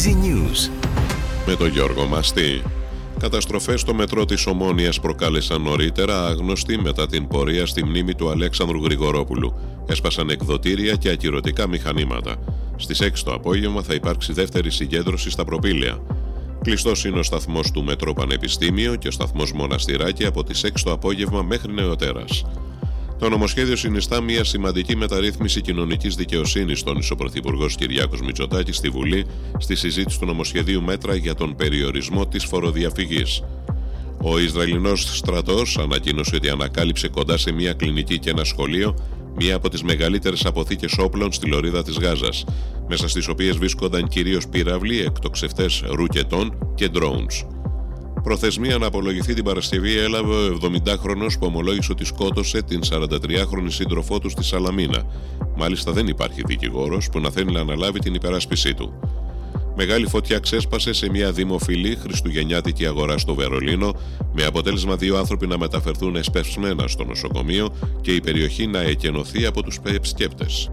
Easy News. Με τον Γιώργο Μαστή. Καταστροφές στο μετρό της Ομόνιας προκάλεσαν νωρίτερα άγνωστοι μετά την πορεία στη μνήμη του Αλέξανδρου Γρηγορόπουλου. Έσπασαν εκδοτήρια και ακυρωτικά μηχανήματα. Στις 6 το απόγευμα θα υπάρξει δεύτερη συγκέντρωση στα προπήλαια. Κλειστός είναι ο σταθμός του Μετρό Πανεπιστήμιο και ο σταθμός Μοναστηράκη από τις 6 το απόγευμα μέχρι νεοτέρας. Το νομοσχέδιο συνιστά μια σημαντική μεταρρύθμιση κοινωνικής δικαιοσύνης, τόνισε ο Πρωθυπουργός Κυριάκος Μητσοτάκης στη Βουλή στη συζήτηση του νομοσχεδίου μέτρα για τον περιορισμό της φοροδιαφυγής. Ο Ισραηλινός στρατός ανακοίνωσε ότι ανακάλυψε κοντά σε μια κλινική και ένα σχολείο μία από τις μεγαλύτερες αποθήκες όπλων στη λωρίδα της Γάζας, μέσα στις οποίες βρίσκονταν κυρίως πύραυλοι, εκτοξευτές ρουκετών και drones. Προθεσμία να απολογηθεί την Παρασκευή έλαβε ο 70χρονο που ομολόγησε ότι σκότωσε την 43χρονη σύντροφό του στη Σαλαμίνα. Μάλιστα δεν υπάρχει δικηγόρος που να θέλει να αναλάβει την υπεράσπιση του. Μεγάλη φωτιά ξέσπασε σε μια δημοφιλή χριστουγεννιάτικη αγορά στο Βερολίνο, με αποτέλεσμα δύο άνθρωποι να μεταφερθούν εσπευσμένα στο νοσοκομείο και η περιοχή να εκενωθεί από τους επισκέπτες.